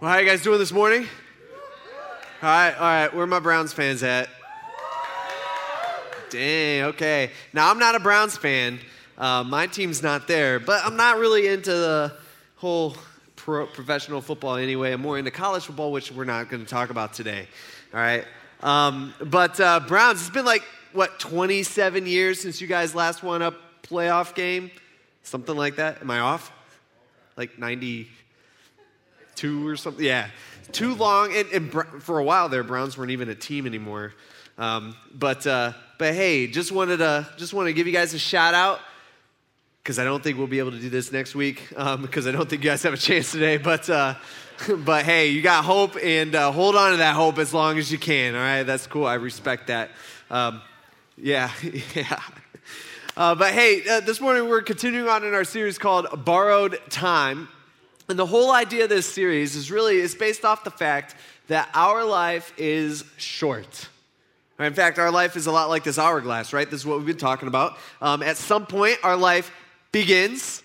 Well, how are you guys doing this morning? All right, all right. Where are my Browns fans at? Dang, okay. Now, I'm not a Browns fan. Uh, my team's not there, but I'm not really into the whole pro- professional football anyway. I'm more into college football, which we're not going to talk about today. All right. Um, but uh, Browns, it's been like, what, 27 years since you guys last won a playoff game? Something like that. Am I off? Like 90 two or something. Yeah, too long. And, and, for a while there, Browns weren't even a team anymore. Um, but uh, but hey, just wanted to just want to give you guys a shout out because I don't think we'll be able to do this next week because um, I don't think you guys have a chance today. But uh, but hey, you got hope and uh, hold on to that hope as long as you can. All right, that's cool. I respect that. Um, yeah, yeah. Uh, but hey, uh, this morning we're continuing on in our series called Borrowed Time. And the whole idea of this series is really is based off the fact that our life is short. In fact, our life is a lot like this hourglass, right? This is what we've been talking about. Um, at some point, our life begins,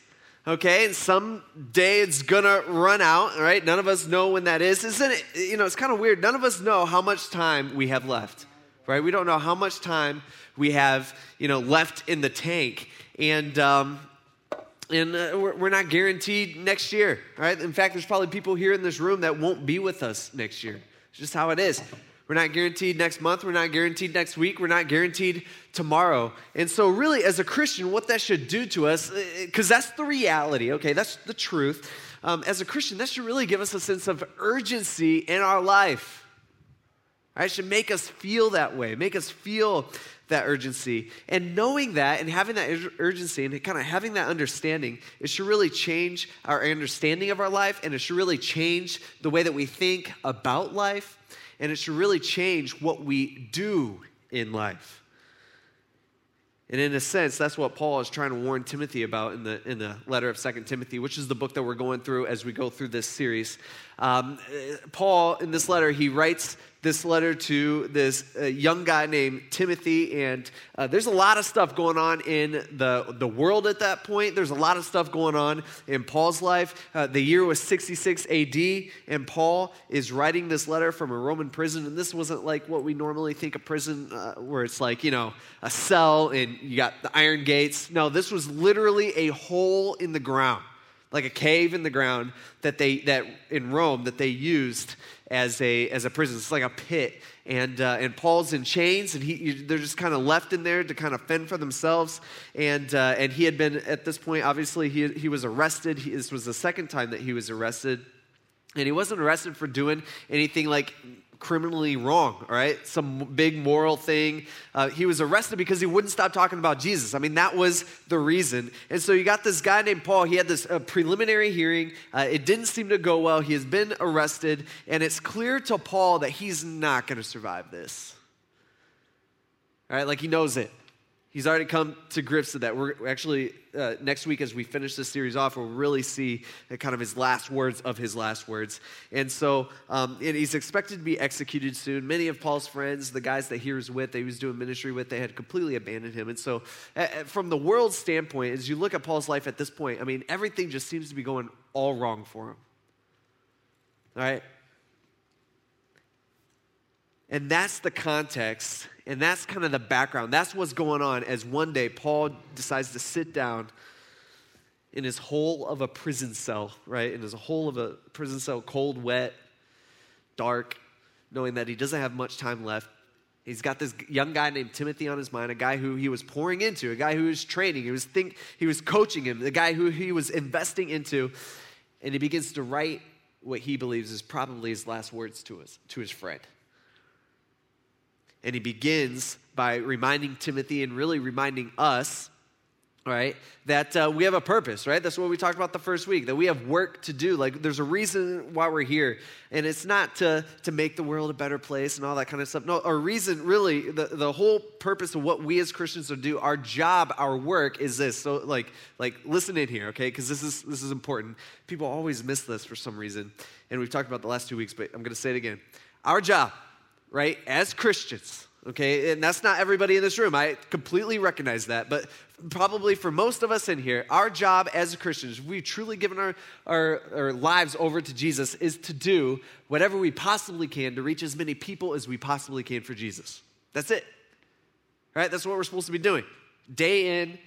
okay, and someday it's gonna run out, right? None of us know when that is. Isn't it? You know, it's kind of weird. None of us know how much time we have left, right? We don't know how much time we have, you know, left in the tank. And um, and uh, we're, we're not guaranteed next year, right? In fact, there's probably people here in this room that won't be with us next year. It's just how it is. We're not guaranteed next month. We're not guaranteed next week. We're not guaranteed tomorrow. And so, really, as a Christian, what that should do to us, because uh, that's the reality, okay? That's the truth. Um, as a Christian, that should really give us a sense of urgency in our life. Right? It should make us feel that way, make us feel that urgency. And knowing that and having that urgency and kind of having that understanding, it should really change our understanding of our life and it should really change the way that we think about life and it should really change what we do in life. And in a sense, that's what Paul is trying to warn Timothy about in the, in the letter of Second Timothy, which is the book that we're going through as we go through this series. Um, Paul, in this letter, he writes this letter to this uh, young guy named Timothy, and uh, there's a lot of stuff going on in the, the world at that point. There's a lot of stuff going on in Paul's life. Uh, the year was 66 AD, and Paul is writing this letter from a Roman prison, and this wasn't like what we normally think of prison, uh, where it's like, you know, a cell and you got the iron gates. No, this was literally a hole in the ground like a cave in the ground that they that in Rome that they used as a as a prison. It's like a pit, and uh, and Paul's in chains, and he they're just kind of left in there to kind of fend for themselves. And uh, and he had been at this point, obviously he he was arrested. He, this was the second time that he was arrested. And he wasn't arrested for doing anything like criminally wrong, all right? Some big moral thing. Uh, he was arrested because he wouldn't stop talking about Jesus. I mean, that was the reason. And so you got this guy named Paul. He had this uh, preliminary hearing. Uh, it didn't seem to go well. He has been arrested, and it's clear to Paul that he's not going to survive this. All right, like he knows it. He's already come to grips with that. We're actually, uh, next week, as we finish this series off, we'll really see kind of his last words of his last words. And so um, and he's expected to be executed soon. Many of Paul's friends, the guys that he was with, that he was doing ministry with, they had completely abandoned him. And so, uh, from the world's standpoint, as you look at Paul's life at this point, I mean, everything just seems to be going all wrong for him. All right? And that's the context, and that's kind of the background. That's what's going on as one day Paul decides to sit down in his hole of a prison cell, right? In his hole of a prison cell, cold, wet, dark, knowing that he doesn't have much time left. He's got this young guy named Timothy on his mind, a guy who he was pouring into, a guy who was training, he was think, he was coaching him, the guy who he was investing into, and he begins to write what he believes is probably his last words to his, to his friend. And he begins by reminding Timothy and really reminding us, right, that uh, we have a purpose, right? That's what we talked about the first week, that we have work to do. Like, there's a reason why we're here. And it's not to, to make the world a better place and all that kind of stuff. No, a reason, really, the, the whole purpose of what we as Christians are do, our job, our work is this. So, like, like listen in here, okay? Because this is, this is important. People always miss this for some reason. And we've talked about the last two weeks, but I'm going to say it again. Our job right, as Christians, okay? And that's not everybody in this room. I completely recognize that. But probably for most of us in here, our job as Christians, we've truly given our, our, our lives over to Jesus, is to do whatever we possibly can to reach as many people as we possibly can for Jesus. That's it. Right? That's what we're supposed to be doing. Day in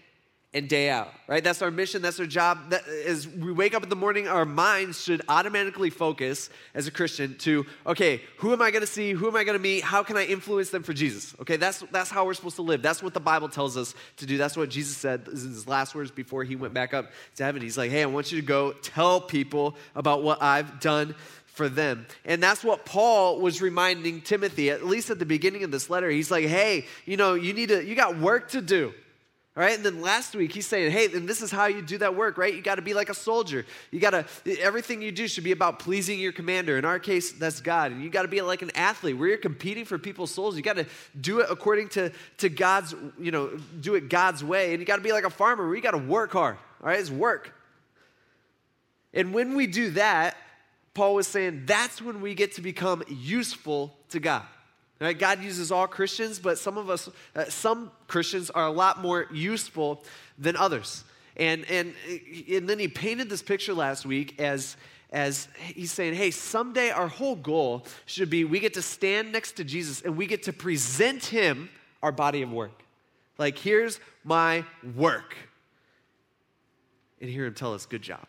and day out, right? That's our mission, that's our job. That, as we wake up in the morning, our minds should automatically focus as a Christian to, okay, who am I gonna see? Who am I gonna meet? How can I influence them for Jesus? Okay, that's, that's how we're supposed to live. That's what the Bible tells us to do. That's what Jesus said in his last words before he went back up to heaven. He's like, hey, I want you to go tell people about what I've done for them. And that's what Paul was reminding Timothy, at least at the beginning of this letter. He's like, hey, you know, you need to, you got work to do. All right, and then last week he's saying, hey, and this is how you do that work, right? You got to be like a soldier. You got to, everything you do should be about pleasing your commander. In our case, that's God. And you got to be like an athlete where you're competing for people's souls. You got to do it according to, to God's, you know, do it God's way. And you got to be like a farmer where you got to work hard. All right, it's work. And when we do that, Paul was saying that's when we get to become useful to God. Right? God uses all Christians, but some of us, uh, some Christians are a lot more useful than others. And, and, and then he painted this picture last week as, as he's saying, hey, someday our whole goal should be we get to stand next to Jesus and we get to present him our body of work. Like, here's my work. And hear him tell us, good job.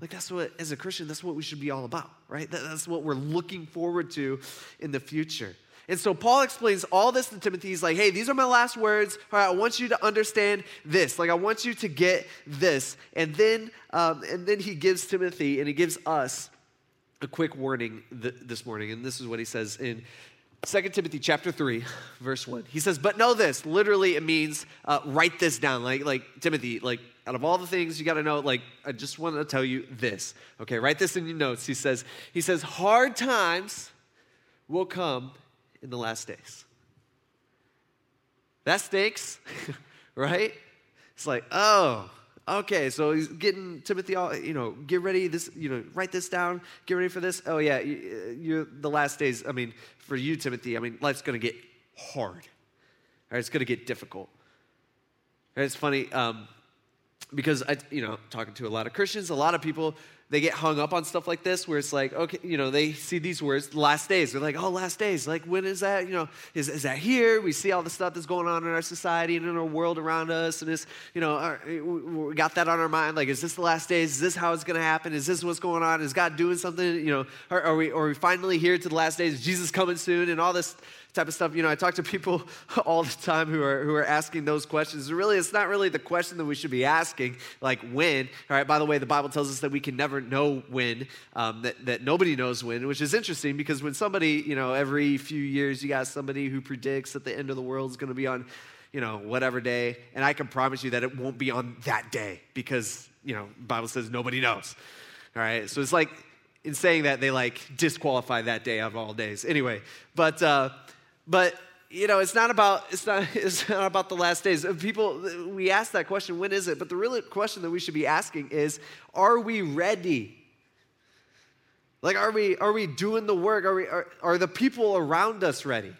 Like, that's what, as a Christian, that's what we should be all about, right? That's what we're looking forward to in the future. And so Paul explains all this to Timothy. He's like, hey, these are my last words. All right, I want you to understand this. Like, I want you to get this. And then, um, and then he gives Timothy and he gives us a quick warning th- this morning. And this is what he says in 2 Timothy chapter 3, verse 1. He says, but know this. Literally, it means uh, write this down. Like, like Timothy, like out of all the things you got to know, like, I just want to tell you this. Okay, write this in your notes. He says, he says, hard times will come in the last days. That stinks, right? It's like, oh, okay, so he's getting Timothy all, you know, get ready, this, you know, write this down, get ready for this. Oh, yeah, you, the last days, I mean, for you, Timothy, I mean, life's going to get hard. Right? It's going to get difficult. Right? It's funny, um, because I, you know, talking to a lot of Christians, a lot of people, they get hung up on stuff like this where it's like, okay, you know, they see these words, last days. They're like, oh, last days. Like, when is that? You know, is, is that here? We see all the stuff that's going on in our society and in our world around us. And it's, you know, our, we got that on our mind. Like, is this the last days? Is this how it's going to happen? Is this what's going on? Is God doing something? You know, are, are, we, are we finally here to the last days? Is Jesus coming soon? And all this type of stuff. You know, I talk to people all the time who are, who are asking those questions. Really, it's not really the question that we should be asking, like when. All right, by the way, the Bible tells us that we can never know when, um, that, that nobody knows when, which is interesting because when somebody, you know, every few years you got somebody who predicts that the end of the world is going to be on, you know, whatever day, and I can promise you that it won't be on that day because, you know, Bible says nobody knows. All right, so it's like, in saying that, they like disqualify that day of all days. Anyway, but uh, but you know, it's not about it's not it's not about the last days. Uh, people we ask that question, when is it? But the real question that we should be asking is, are we ready? Like, are we are we doing the work? Are we are, are the people around us ready?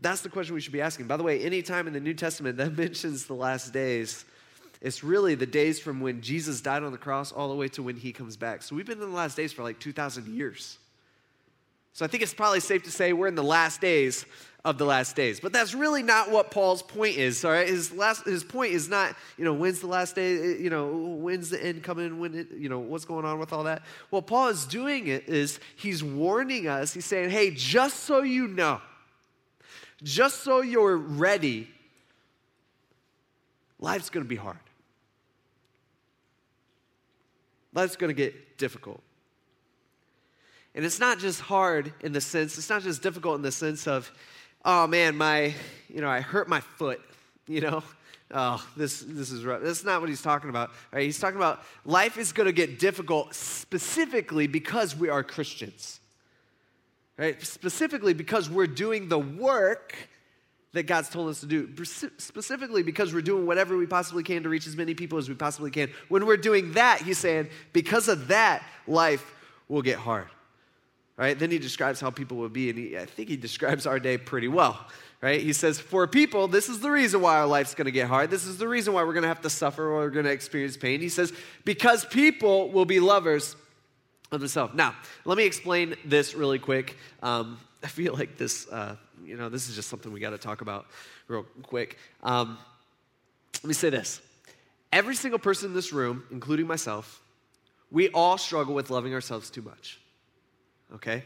That's the question we should be asking. By the way, any time in the New Testament that mentions the last days, it's really the days from when Jesus died on the cross all the way to when he comes back. So we've been in the last days for like 2,000 years. So I think it's probably safe to say we're in the last days of the last days. But that's really not what Paul's point is. All right, his last his point is not you know when's the last day. Eh, you know when's the end coming? When it, you know what's going on with all that. What Paul is doing it is he's warning us. He's saying, hey, just so you know, just so you're ready, life's going to be hard. Life's going to get difficult. And it's not just hard in the sense, it's not just difficult in the sense of, oh man, my, you know, I hurt my foot, you know. Oh, this, this is rough. That's not what he's talking about. Right? He's talking about life is going to get difficult specifically because we are Christians. Right? Specifically because we're doing the work that God's told us to do. Specifically because we're doing whatever we possibly can to reach as many people as we possibly can. When we're doing that, he's saying, because of that, life will get hard. Right? Then he describes how people would be, and he, I think he describes our day pretty well, right? He says, For people, this is the reason why our life's gonna get hard. This is the reason why we're gonna have to suffer or we're gonna experience pain. He says, Because people will be lovers of themselves. Now, let me explain this really quick. Um, I feel like this, uh, you know, this is just something we gotta talk about real quick. Um, let me say this every single person in this room, including myself, we all struggle with loving ourselves too much. Okay?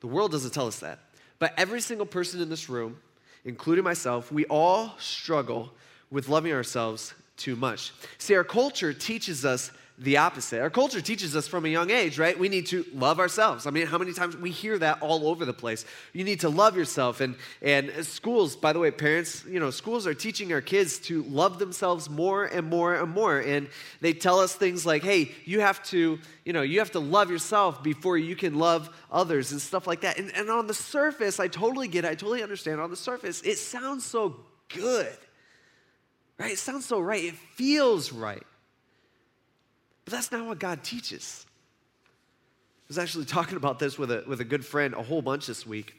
The world doesn't tell us that. But every single person in this room, including myself, we all struggle with loving ourselves too much. See, our culture teaches us the opposite. Our culture teaches us from a young age, right? We need to love ourselves. I mean, how many times we hear that all over the place? You need to love yourself. And, and schools, by the way, parents, you know, schools are teaching our kids to love themselves more and more and more. And they tell us things like, hey, you have to, you know, you have to love yourself before you can love others and stuff like that. And, and on the surface, I totally get it. I totally understand. On the surface, it sounds so good, right? It sounds so right. It feels right. But that's not what God teaches. I was actually talking about this with a, with a good friend a whole bunch this week.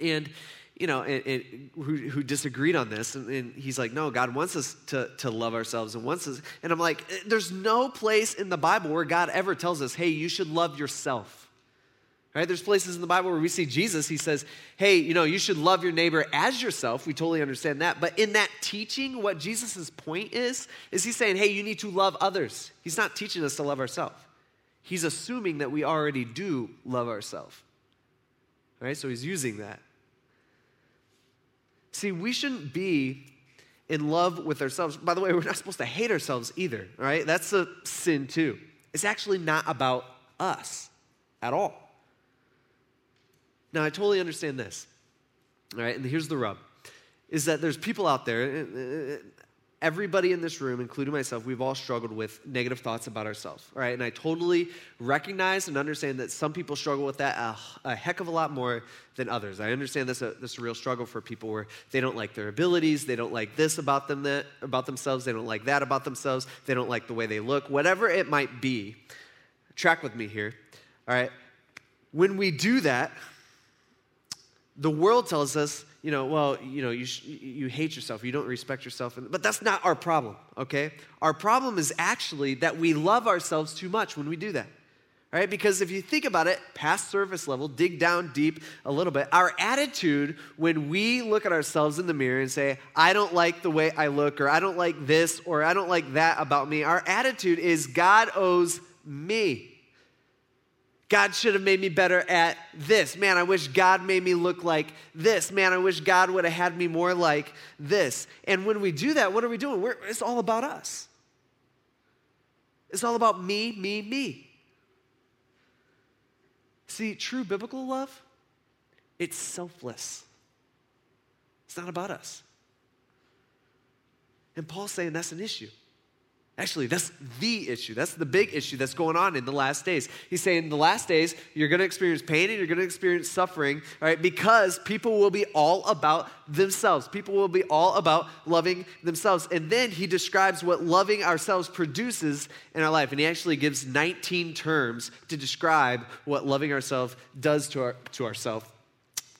And, you know, and, and who, who, disagreed on this. And, and, he's like, no, God wants us to, to love ourselves and wants us. And I'm like, eh, there's no place in the Bible where God ever tells us, hey, you should love yourself. Right? There's places in the Bible where we see Jesus, he says, hey, you know, you should love your neighbor as yourself. We totally understand that. But in that teaching, what Jesus' point is, is he's saying, hey, you need to love others. He's not teaching us to love ourselves. He's assuming that we already do love ourselves. Right? So he's using that. See, we shouldn't be in love with ourselves. By the way, we're not supposed to hate ourselves either, right? That's a sin too. It's actually not about us at all. Now, I totally understand this, all right? And here's the rub is that there's people out there, eh, eh, everybody in this room, including myself, we've all struggled with negative thoughts about ourselves, all right? And I totally recognize and understand that some people struggle with that a, a heck of a lot more than others. I understand this, uh, this is a real struggle for people where they don't like their abilities, they don't like this about them that, about themselves, they don't like that about themselves, they don't like the way they look, whatever it might be. Track with me here, all right? When we do that, the world tells us, you know, well, you know, you, sh- you hate yourself, you don't respect yourself, but that's not our problem, okay? Our problem is actually that we love ourselves too much when we do that, right? Because if you think about it, past surface level, dig down deep a little bit, our attitude when we look at ourselves in the mirror and say, I don't like the way I look, or I don't like this, or I don't like that about me, our attitude is God owes me. God should have made me better at this. Man, I wish God made me look like this. Man, I wish God would have had me more like this. And when we do that, what are we doing? We're, it's all about us. It's all about me, me, me. See, true biblical love, it's selfless. It's not about us. And Paul's saying that's an issue. Actually, that's the issue. That's the big issue that's going on in the last days. He's saying in the last days, you're going to experience pain and you're going to experience suffering, all right, because people will be all about themselves. People will be all about loving themselves. And then he describes what loving ourselves produces in our life. And he actually gives 19 terms to describe what loving ourselves does to, our, to ourselves.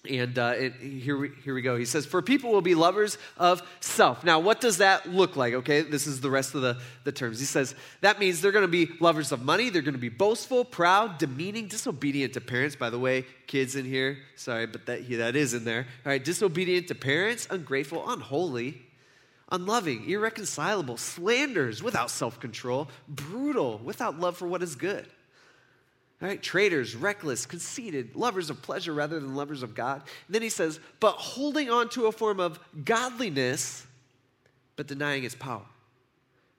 And uh, it, here, we, here we go. He says, For people will be lovers of self. Now, what does that look like? Okay, this is the rest of the, the terms. He says, That means they're going to be lovers of money. They're going to be boastful, proud, demeaning, disobedient to parents. By the way, kids in here, sorry, but that, yeah, that is in there. All right, disobedient to parents, ungrateful, unholy, unloving, irreconcilable, slanders, without self control, brutal, without love for what is good Right? Traitors, reckless, conceited, lovers of pleasure rather than lovers of God. And then he says, but holding on to a form of godliness, but denying its power. All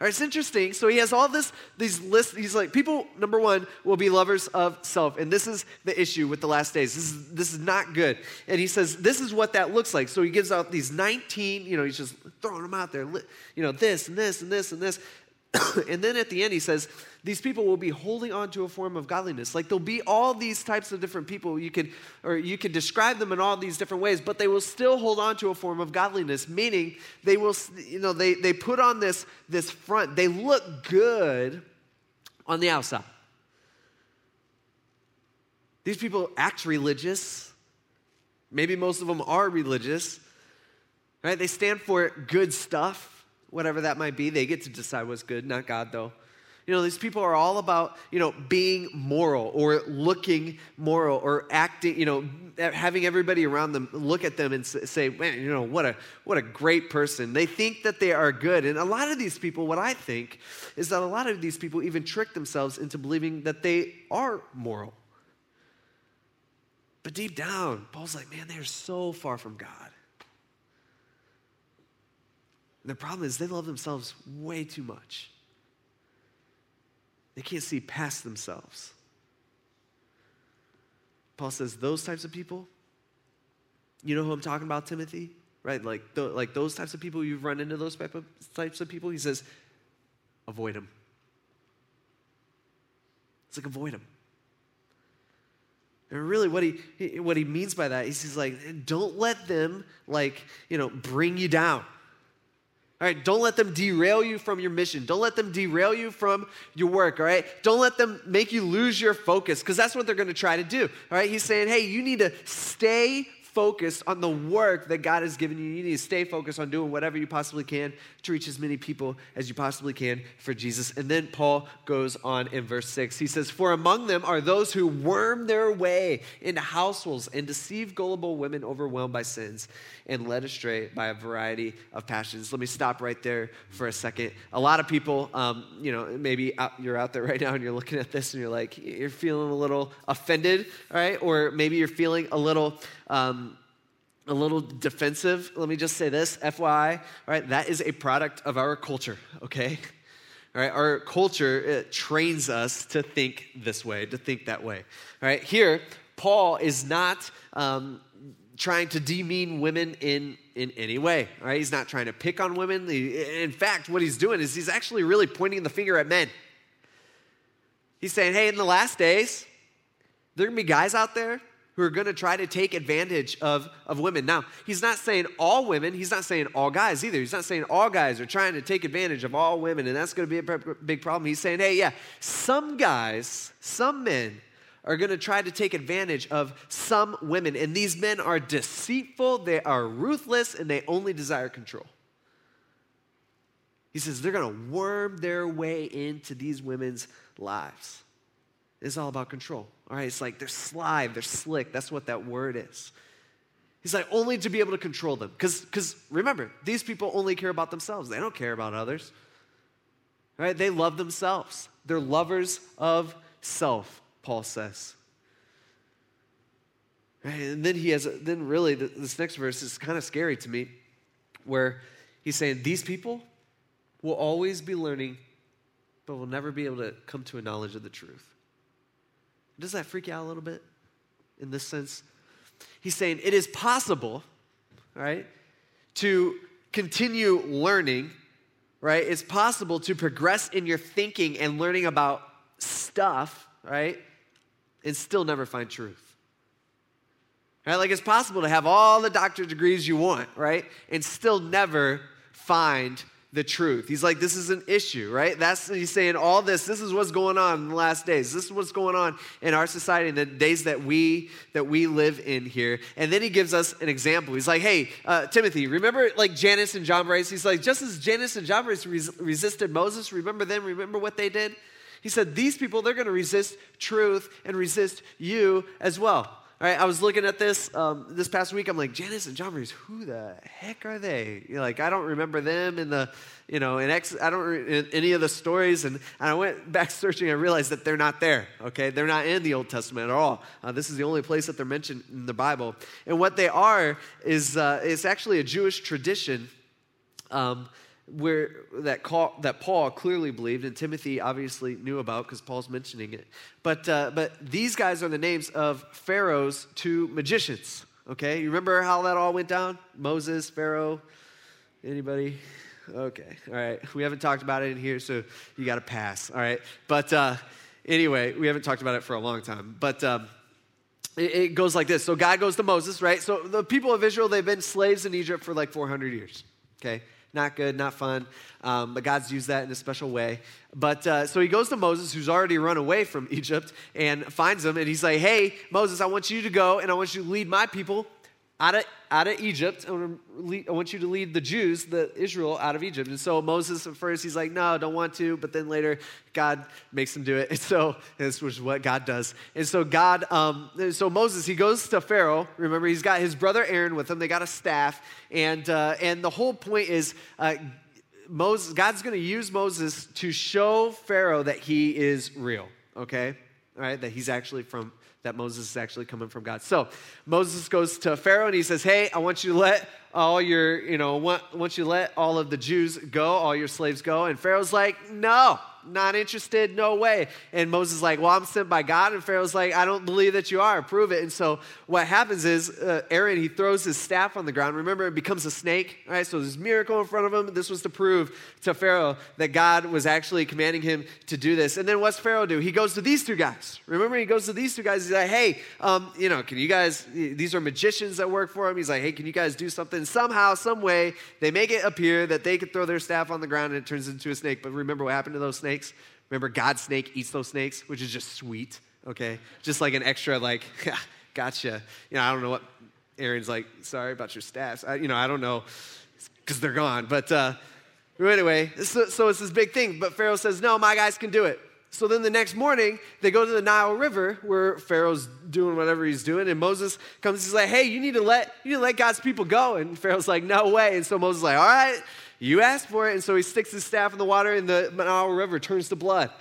right, it's interesting. So he has all this, these lists. He's like, people, number one, will be lovers of self. And this is the issue with the last days. This is, this is not good. And he says, this is what that looks like. So he gives out these 19, you know, he's just throwing them out there. You know, this and this and this and this. and then at the end, he says, These people will be holding on to a form of godliness. Like there'll be all these types of different people. You could, or you could describe them in all these different ways, but they will still hold on to a form of godliness, meaning they will, you know, they, they put on this, this front. They look good on the outside. These people act religious. Maybe most of them are religious, right? They stand for good stuff, whatever that might be. They get to decide what's good, not God, though. You know, these people are all about, you know, being moral or looking moral or acting, you know, having everybody around them look at them and say, man, you know, what a, what a great person. They think that they are good. And a lot of these people, what I think is that a lot of these people even trick themselves into believing that they are moral. But deep down, Paul's like, man, they're so far from God. And the problem is they love themselves way too much. They can't see past themselves. Paul says, those types of people, you know who I'm talking about, Timothy? Right? Like, like those types of people, you've run into those type of, types of people. He says, avoid them. It's like, avoid them. And really, what he, what he means by that is he's like, don't let them, like, you know, bring you down. All right, don't let them derail you from your mission. Don't let them derail you from your work, all right? Don't let them make you lose your focus because that's what they're going to try to do. All right? He's saying, "Hey, you need to stay focused on the work that God has given you. You need to stay focused on doing whatever you possibly can to reach as many people as you possibly can for Jesus. And then Paul goes on in verse 6. He says, For among them are those who worm their way into households and deceive gullible women overwhelmed by sins and led astray by a variety of passions. Let me stop right there for a second. A lot of people, um, you know, maybe out, you're out there right now and you're looking at this and you're like, you're feeling a little offended, right? Or maybe you're feeling a little. Um, a little defensive. Let me just say this, FYI, all right, that is a product of our culture, okay? All right, our culture trains us to think this way, to think that way. All right, here, Paul is not um, trying to demean women in, in any way. Right? He's not trying to pick on women. In fact, what he's doing is he's actually really pointing the finger at men. He's saying, hey, in the last days, there are to be guys out there who are going to try to take advantage of, of women. Now, he's not saying all women, he's not saying all guys either. He's not saying all guys are trying to take advantage of all women, and that's going to be a big problem. He's saying, hey, yeah, some guys, some men are going to try to take advantage of some women. And these men are deceitful, they are ruthless, and they only desire control. He says they're going to worm their way into these women's lives. It's all about control. All right, it's like they're sly, they're slick. That's what that word is. He's like, only to be able to control them. Because because remember, these people only care about themselves, they don't care about others. All right, they love themselves, they're lovers of self. Paul says. And then he has, then really, this next verse is kind of scary to me, where he's saying, These people will always be learning, but will never be able to come to a knowledge of the truth. Does that freak you out a little bit in this sense? He's saying it is possible, right, to continue learning, right? It's possible to progress in your thinking and learning about stuff, right? and still never find truth. Right? Like it's possible to have all the doctorate degrees you want, right? And still never find the truth. He's like, this is an issue, right? That's he's saying all this. This is what's going on in the last days. This is what's going on in our society in the days that we that we live in here. And then he gives us an example. He's like, hey, uh, Timothy, remember like Jannes and Jambres? He's like, just as Jannes and Jambres res- resisted Moses, remember them? Remember what they did? He said, These people, they're going to resist truth and resist you as well. All right, I was looking at this um, this past week. I'm like, Jannes and John Jambres, who the heck are they? You're like, I don't remember them in the, you know, in Ex, I don't in any of the stories. And, and I went back searching I realized that they're not there. Okay, they're not in the Old Testament at all. Uh, this is the only place that they're mentioned in the Bible. And what they are is uh, it's actually a Jewish tradition. Um, where that, call, that Paul clearly believed, and Timothy obviously knew about because Paul's mentioning it. But, uh, but these guys are the names of Pharaoh's two magicians. Okay, you remember how that all went down? Moses, Pharaoh, anybody? Okay, all right. We haven't talked about it in here, so you got to pass. All right, but uh, anyway, we haven't talked about it for a long time. But um, it, it goes like this. So God goes to Moses, right? So the people of Israel, they've been slaves in Egypt for like 400 years. Okay, Not good, not fun. Um, but God's used that in a special way. But uh, so he goes to Moses, who's already run away from Egypt, and finds him. And he's like, Hey, Moses, I want you to go and I want you to lead my people out of, out of Egypt. I want, lead, I want, you to lead the Jews, the Israel, out of Egypt. And so Moses, at first, he's like, no, don't want to. But then later, God makes him do it. And so this was what God does. And so God, um, so Moses, he goes to Pharaoh. Remember, he's got his brother Aaron with him. They got a staff. And, uh, and the whole point is, uh, Moses, God's going to use Moses to show Pharaoh that he is real, okay? All right, that he's actually from that Moses is actually coming from God. So Moses goes to Pharaoh and he says, Hey, I want you to let all your, you know, want, want you to let all of the Jews go, all your slaves go. And Pharaoh's like, No, not interested, no way. And Moses is like, Well, I'm sent by God. And Pharaoh's like, I don't believe that you are, prove it. And so what happens is uh, Aaron, he throws his staff on the ground. Remember, it becomes a snake, right? So there's miracle in front of him. This was to prove to Pharaoh that God was actually commanding him to do this. And then what's Pharaoh do? He goes to these two guys. Remember, he goes to these two guys. He's like, Hey, um, you know, can you guys, these are magicians that work for him. He's like, Hey, can you guys do something? Somehow, some way, they make it appear that they could throw their staff on the ground and it turns into a snake. But remember what happened to those snakes? Snakes. Remember, God's snake eats those snakes, which is just sweet, okay? Just like an extra, like, gotcha. You know, I don't know what Aaron's like, sorry about your staffs. I, you know, I don't know, because they're gone. But uh, anyway, so, so it's this big thing. But Pharaoh says, no, my guys can do it. So then the next morning, they go to the Nile River where Pharaoh's doing whatever he's doing, and Moses comes. He's like, "Hey, you need to let you need to let God's people go." And Pharaoh's like, "No way." And so Moses is like, "All right, you asked for it. And so he sticks his staff in the water, and the Nile River turns to blood.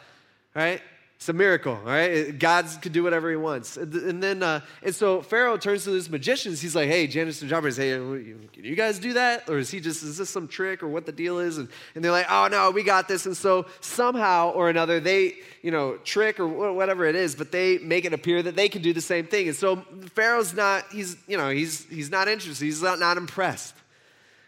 Right? It's a miracle, right? God can do whatever he wants. And then, uh, and so Pharaoh turns to his magicians. He's like, hey, Jannes and Jambres, hey, can you guys do that? Or is he just, is this some trick or what the deal is? And, and they're like, oh, no, we got this. And so somehow or another, they, you know, trick or whatever it is, but they make it appear that they can do the same thing. And so Pharaoh's not, he's, you know, he's, he's not interested. He's not, not impressed.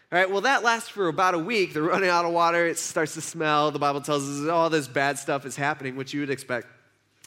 All right, well, that lasts for about a week. They're running out of water. It starts to smell. The Bible tells us all this bad stuff is happening, which you would expect.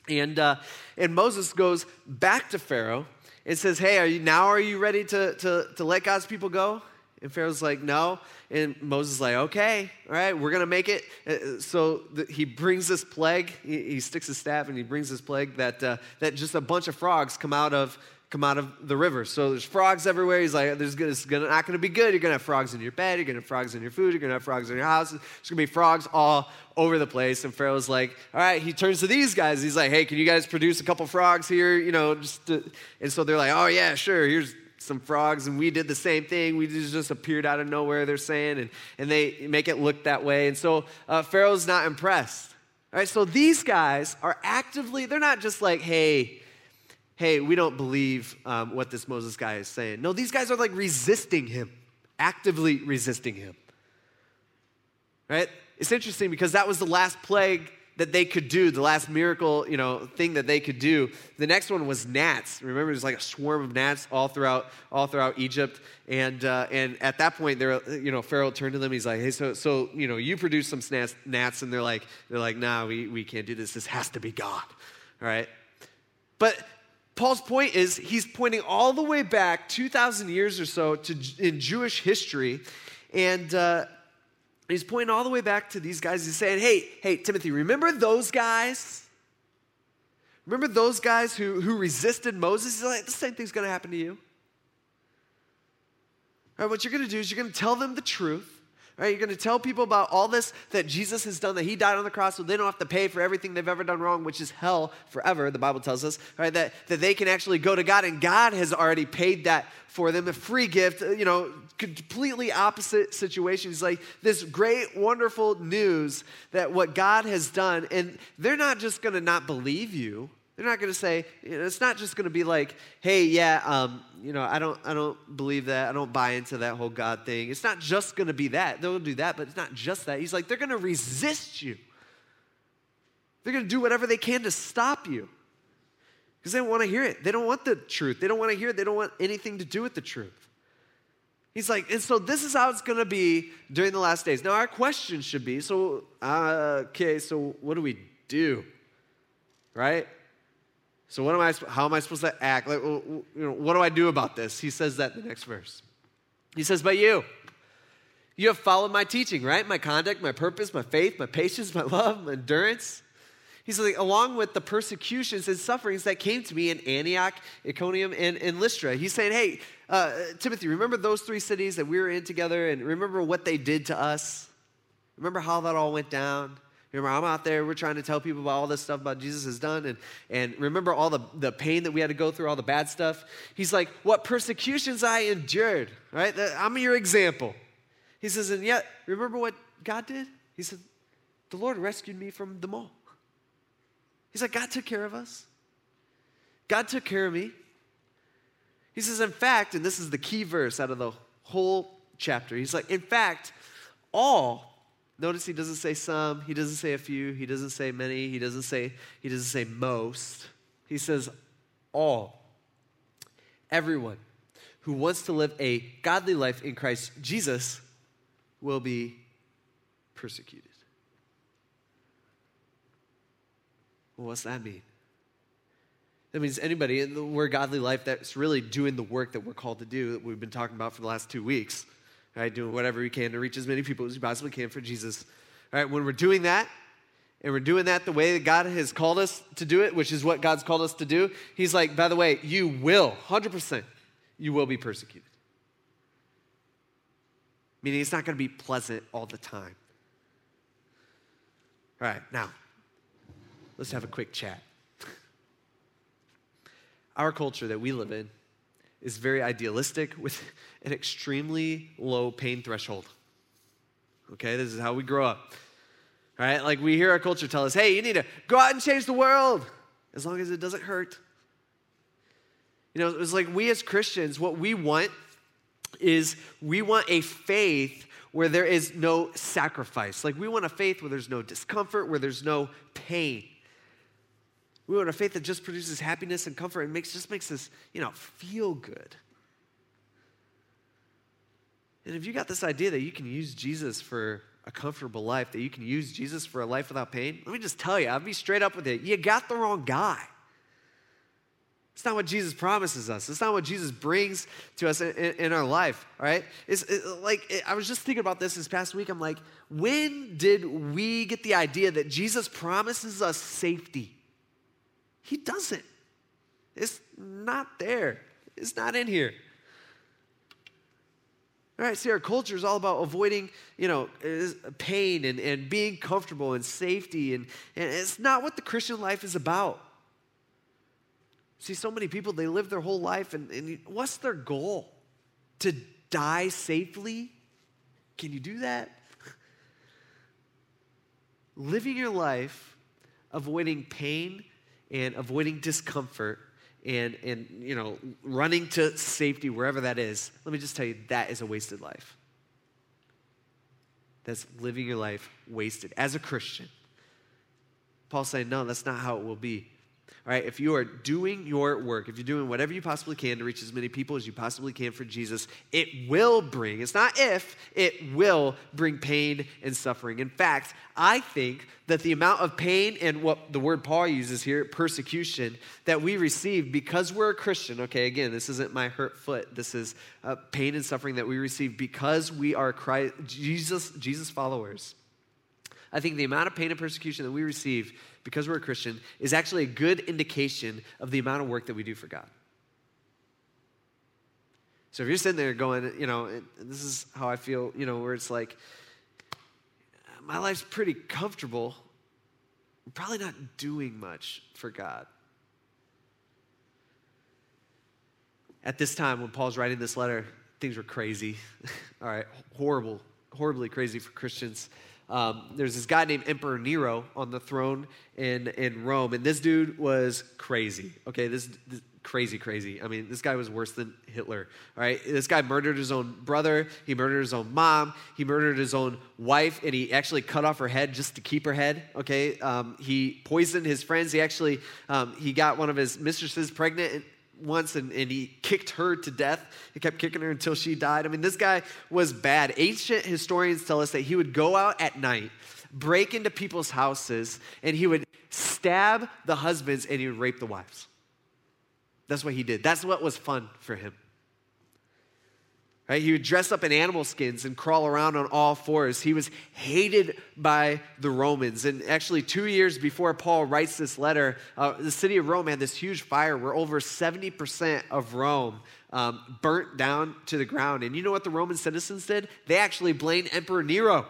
And, uh, and Moses goes back to Pharaoh and says, Hey, are you, now are you ready to, to, to let God's people go? And Pharaoh's like, No. And Moses is like, Okay, all right, we're going to make it. Uh, so the, he brings this plague. He, he, sticks his staff and he brings this plague that, uh, that just a bunch of frogs come out of come out of the river. So there's frogs everywhere. He's like, there's it's gonna, not going to be good. You're going to have frogs in your bed. You're going to have frogs in your food. You're going to have frogs in your house. There's going to be frogs all over the place. And Pharaoh's like, all right. He turns to these guys. He's like, hey, can you guys produce a couple frogs here? You know, just to, and so they're like, oh yeah, sure. Here's some frogs and we did the same thing we just appeared out of nowhere they're saying and, and they make it look that way and so uh, pharaoh's not impressed all right so these guys are actively they're not just like hey hey, we don't believe um, what this Moses guy is saying. No, these guys are like resisting him, actively resisting him. Right? It's interesting because that was the last plague that they could do, the last miracle, you know, thing that they could do. The next one was gnats. Remember, it was like a swarm of gnats all throughout, all throughout Egypt. And uh, and at that point, they're, you know, Pharaoh turned to them. He's like, hey, so so you know, you produce some gnats, and they're like, they're like, nah, we we can't do this. This has to be God, all right? But Paul's point is he's pointing all the way back 2,000 years or so to, in Jewish history. And uh, he's pointing all the way back to these guys. He's saying, hey, hey, Timothy, remember those guys? Remember those guys who, who resisted Moses? He's like, the same thing's going to happen to you. All right, what you're going to do is you're going to tell them the truth. Right? You're going to tell people about all this that Jesus has done, that he died on the cross so they don't have to pay for everything they've ever done wrong, which is hell forever, the Bible tells us, right? That, that they can actually go to God and God has already paid that for them, a free gift, uh, you know, completely opposite situation. It's like this great, wonderful news that what God has done, and they're not just going to not believe you. They're not going to say, it's not just going to be like, hey, yeah, um, you know, I don't, I don't believe that. I don't buy into that whole God thing. It's not just going to be that. They'll do that, but it's not just that. He's like, they're going to resist you. They're going to do whatever they can to stop you because they don't want to hear it. They don't want the truth. They don't want to hear it. They don't want anything to do with the truth. He's like, and so this is how it's going to be during the last days. Now, our question should be so, uh, okay, so what do we do? Right? So what am I? How am I supposed to act? Like, you know, what do I do about this? He says that in the next verse. He says, "But you, You have followed my teaching, right? My conduct, my purpose, my faith, my patience, my love, my endurance. He's like, along with the persecutions and sufferings that came to me in Antioch, Iconium, and, and Lystra. He's saying, hey, uh, Timothy, remember those three cities that we were in together and remember what they did to us? Remember how that all went down? Remember, I'm out there, we're trying to tell people about all this stuff about Jesus has done. And, and remember all the, the pain that we had to go through, all the bad stuff? He's like, what persecutions I endured, right? I'm your example. He says, and yet, remember what God did? He said, the Lord rescued me from them all. He's like, God took care of us. God took care of me. He says, in fact, and this is the key verse out of the whole chapter, he's like, in fact, all, notice he doesn't say some, he doesn't say a few, he doesn't say many, he doesn't say, he doesn't say most. He says all. Everyone who wants to live a godly life in Christ Jesus will be persecuted. Well, what's that mean? That means anybody in the word godly life that's really doing the work that we're called to do, that we've been talking about for the last two weeks, right? Doing whatever we can to reach as many people as we possibly can for Jesus. All right, when we're doing that, and we're doing that the way that God has called us to do it, which is what God's called us to do, He's like, by the way, you will, 100%, you will be persecuted meaning it's not going to be pleasant all the time. All right, now, let's have a quick chat. Our culture that we live in is very idealistic with an extremely low pain threshold. Okay, this is how we grow up. All right, like we hear our culture tell us, hey, you need to go out and change the world as long as it doesn't hurt. You know, it's like we as Christians, what we want is we want a faith where there is no sacrifice. Like we want a faith where there's no discomfort, where there's no pain. We want a faith that just produces happiness and comfort and makes just makes us, you know, feel good. And if you got this idea that you can use Jesus for a comfortable life, that you can use Jesus for a life without pain, let me just tell you, I'll be straight up with it. You got the wrong guy. It's not what Jesus promises us. It's not what Jesus brings to us in, in, in our life, all right? It's it, like, it, I was just thinking about this this past week. I'm like, when did we get the idea that Jesus promises us safety? He doesn't. It's not there, it's not in here. All right, see, our culture is all about avoiding, you know, pain and, and being comfortable and safety, and, and it's not what the Christian life is about. See, so many people, they live their whole life, and, and what's their goal? To die safely? Can you do that? Living your life avoiding pain and avoiding discomfort and, and you know running to safety wherever that is let me just tell you that is a wasted life. That's living your life wasted as a christian. Paul saying no that's not how it will be all right, if you are doing your work, if you're doing whatever you possibly can to reach as many people as you possibly can for Jesus, it will bring, it's not if, it will bring pain and suffering. In fact, I think that the amount of pain and what the word Paul uses here, persecution, that we receive because we're a Christian, okay, again, this isn't my hurt foot. This is uh, pain and suffering that we receive because we are Christ, Jesus, Jesus followers. I think the amount of pain and persecution that we receive because we're a Christian is actually a good indication of the amount of work that we do for God. So if you're sitting there going, you know, this is how I feel, you know, where it's like, my life's pretty comfortable, I'm probably not doing much for God. At this time, when Paul's writing this letter, things were crazy. All right, horrible, horribly crazy for Christians. Um, there's this guy named Emperor Nero on the throne in, in Rome, and this dude was crazy. Okay, this, this crazy, crazy. I mean, this guy was worse than Hitler. All right, this guy murdered his own brother. He murdered his own mom. He murdered his own wife, and he actually cut off her head just to keep her head. Okay, um, he poisoned his friends. He actually um, he got one of his mistresses pregnant once and, and he kicked her to death. He kept kicking her until she died. I mean, this guy was bad. Ancient historians tell us that he would go out at night, break into people's houses, and he would stab the husbands and he would rape the wives. That's what he did. That's what was fun for him. Right? He would dress up in animal skins and crawl around on all fours. He was hated by the Romans. And actually, two years before Paul writes this letter, uh, the city of Rome had this huge fire where over 70% of Rome um, burnt down to the ground. And you know what the Roman citizens did? They actually blamed Emperor Nero.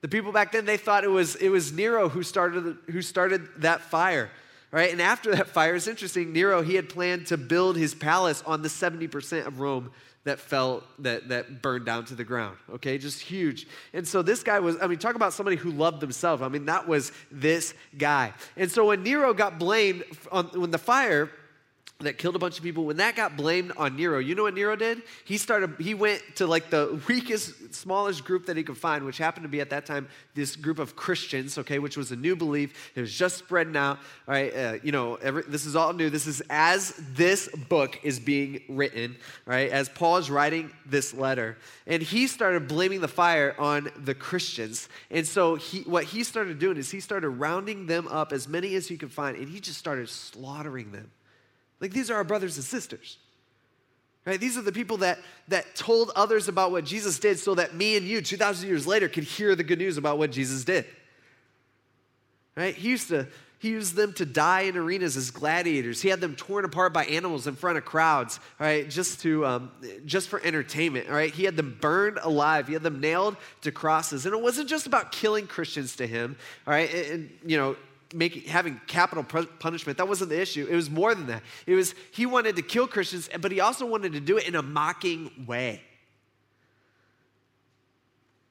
The people back then, they thought it was, it was Nero who started, who started that fire right? And after that fire, it's interesting. Nero, he had planned to build his palace on the 70% of Rome that fell, that, that burned down to the ground, okay? Just huge. And so this guy was, I mean, talk about somebody who loved himself. I mean, that was this guy. And so when Nero got blamed on, when the fire, that killed a bunch of people when that got blamed on nero you know what nero did? He started he went to like the weakest smallest group that he could find which happened to be at that time this group of christians okay which was a new belief. It was just spreading out all right uh, you know every, this is all new. This is as this book is being written right as paul is writing this letter. And he started blaming the fire on the christians. And so he, what he started doing is he started rounding them up as many as he could find and he just started slaughtering them like these are our brothers and sisters. Right? These are the people that, that told others about what Jesus did so that me and you, 2,000 years later, could hear the good news about what Jesus did. Right? He used to he used them to die in arenas as gladiators. He had them torn apart by animals in front of crowds, right? Just to um, just for entertainment, right? He had them burned alive. He had them nailed to crosses, and it wasn't just about killing Christians to him, all right? And, and you know, making having capital punishment that wasn't the issue. It was more than that. It was he wanted to kill christians but he also wanted to do it in a mocking way.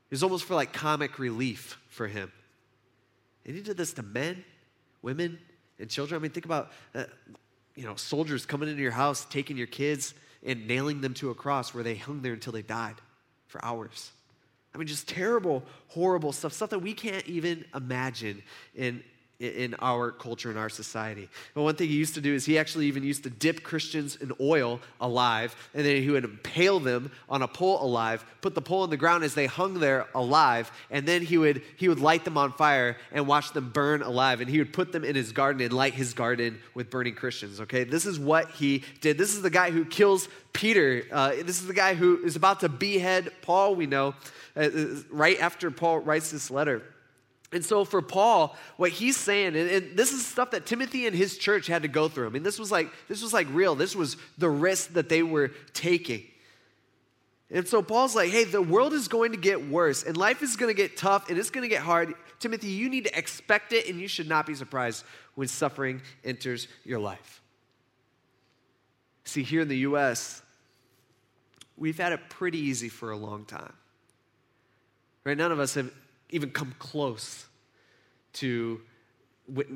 It was almost for like comic relief for him. And he did this to men women and children. I mean think about uh, you know soldiers coming into your house taking your kids and nailing them to a cross where they hung there until they died for hours. I mean, just terrible, horrible stuff, stuff that we can't even imagine in in our culture, in our society. But one thing he used to do is he actually even used to dip Christians in oil alive, and then he would impale them on a pole alive, put the pole in the ground as they hung there alive, and then he would he would light them on fire and watch them burn alive, and he would put them in his garden and light his garden with burning Christians. Okay, this is what he did. This is the guy who kills Peter. Uh, this is the guy who is about to behead Paul. We know uh, right after Paul writes this letter. And so for Paul, what he's saying, and, and, this is stuff that Timothy and his church had to go through. I mean, this was like this was like real. This was the risk that they were taking. And so Paul's like, hey, the world is going to get worse, and life is going to get tough, and it's going to get hard. Timothy, you need to expect it, and you should not be surprised when suffering enters your life. See, here in the U.S., we've had it pretty easy for a long time. Right? None of us have even come close to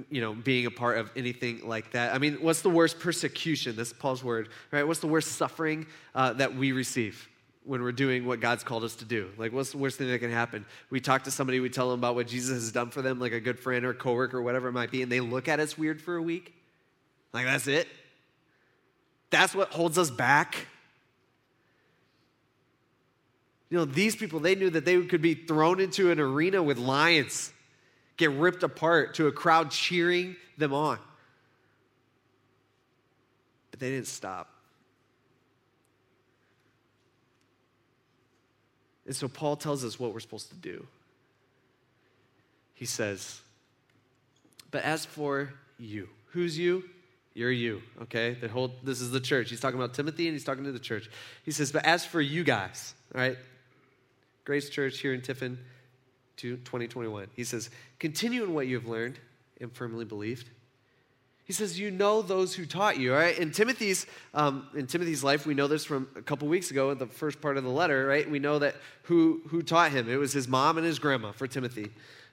you know being a part of anything like that. I mean what's the worst persecution? This paul's word right? What's the worst suffering uh, that we receive when we're doing what god's called us to do? Like what's the worst thing that can happen? We talk to somebody we tell them about what jesus has done for them like a good friend or coworker or whatever it might be and they look at us weird for a week. Like that's it? That's what holds us back you know, these people, they knew that they could be thrown into an arena with lions, get ripped apart to a crowd cheering them on. But they didn't stop. And so Paul tells us what we're supposed to do. He says, But as for you, who's you? You're you, okay? The whole this is the church. He's talking about Timothy and he's talking to the church. He says, But as for you guys, all right, Grace Church here in Tiffin, 2021. He says, Continue in what you have learned and firmly believed. He says, You know those who taught you, all right? In Timothy's, um, in Timothy's life, we know this from a couple weeks ago in the first part of the letter, right? We know that who, who taught him. It was his mom and his grandma for Timothy,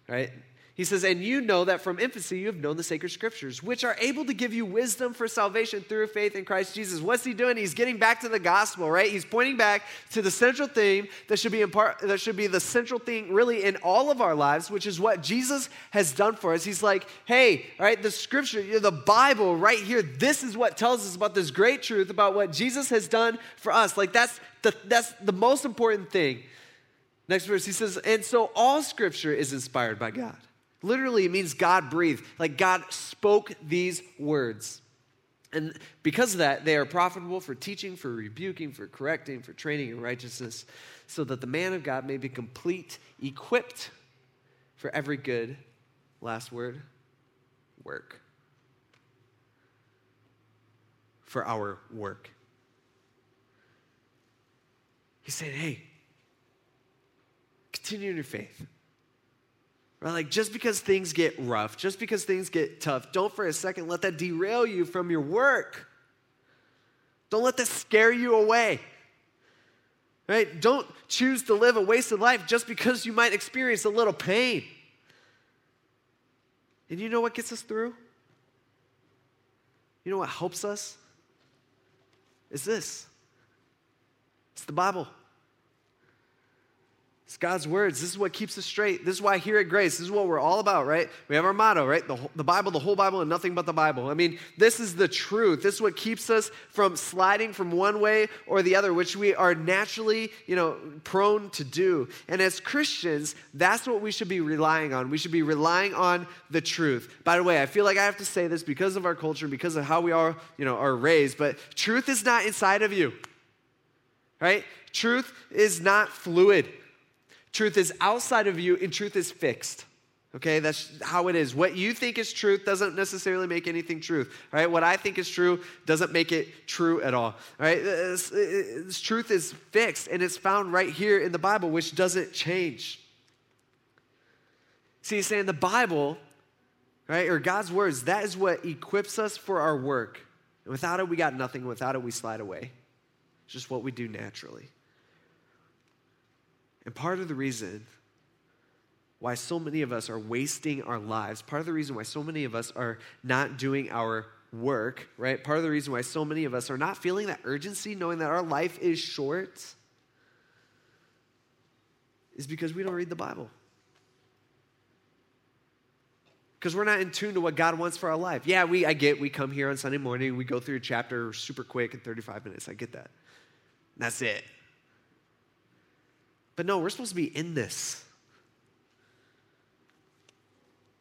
right? He says, And you know that from infancy you have known the sacred scriptures, which are able to give you wisdom for salvation through faith in Christ Jesus. What's he doing? He's getting back to the gospel, right? He's pointing back to the central theme that should be part, that should be the central thing really in all of our lives, which is what Jesus has done for us. He's like, hey, right, the scripture, the Bible right here, this is what tells us about this great truth about what Jesus has done for us. Like that's the, that's the most important thing. Next verse, he says, and so all scripture is inspired by God Literally, it means God breathed. Like God spoke these words. And because of that, they are profitable for teaching, for rebuking, for correcting, for training in righteousness, so that the man of God may be complete, equipped for every good, last word, work. For our work. He's saying, hey, continue in your faith. Right? Like just because things get rough, just because things get tough, don't for a second let that derail you from your work. Don't let that scare you away. Right? Don't choose to live a wasted life just because you might experience a little pain. And you know what gets us through? You know what helps us? Is this. It's the Bible. It's God's words. This is what keeps us straight. This is why here at Grace, this is what we're all about, right? We have our motto, right? The, the Bible, the whole Bible, and nothing but the Bible. I mean, this is the truth. This is what keeps us from sliding from one way or the other, which we are naturally, you know, prone to do. And as Christians, that's what we should be relying on. We should be relying on the truth. By the way, I feel like I have to say this because of our culture, because of how we are, you know, are raised, but truth is not inside of you. Right? Truth is not fluid. Truth is outside of you, and truth is fixed. Okay, that's how it is. What you think is truth doesn't necessarily make anything truth. Right? What I think is true doesn't make it true at all. Right? Uh, this, uh, this truth is fixed, and it's found right here in the Bible, which doesn't change. See, he's saying the Bible, right, or God's words, that is what equips us for our work. And without it, we got nothing. Without it, we slide away. It's just what we do naturally. And part of the reason why so many of us are wasting our lives, part of the reason why so many of us are not doing our work, right? Part of the reason why so many of us are not feeling that urgency, knowing that our life is short, is because we don't read the Bible. Because we're not in tune to what God wants for our life. Yeah, we I get we come here on Sunday morning, we go through a chapter super quick in 35 minutes. I get that. that's it. But no, we're supposed to be in this.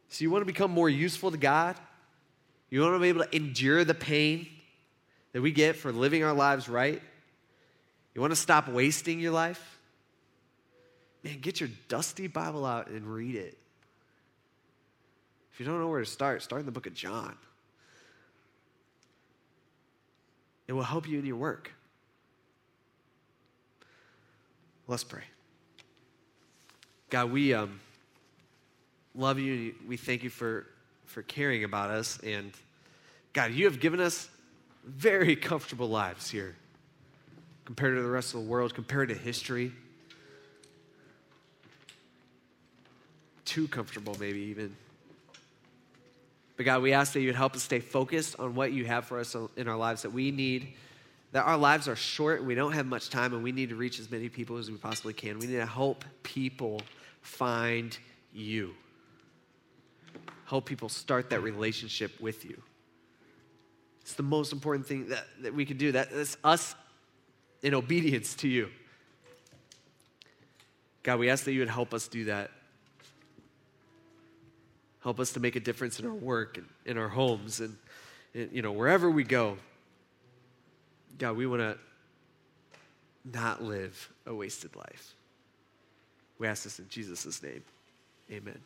So you want to become more useful to God? You want to be able to endure the pain that we get for living our lives right? You want to stop wasting your life? Man, get your dusty Bible out and read it. If you don't know where to start, start in the book of John. It will help you in your work. Let's pray. God, we um, love you. We thank you for, for caring about us. And God, you have given us very comfortable lives here compared to the rest of the world, compared to history. Too comfortable, maybe even. But God, we ask that you would help us stay focused on what you have for us in our lives that we need that our lives are short we don't have much time and we need to reach as many people as we possibly can. We need to help people find you. Help people start that relationship with you. It's the most important thing that, that we can do. That, that's us in obedience to you. God, we ask that you would help us do that. Help us to make a difference in our work and in our homes and, and you know wherever we go. God, we want to not live a wasted life. We ask this in Jesus' name. Amen.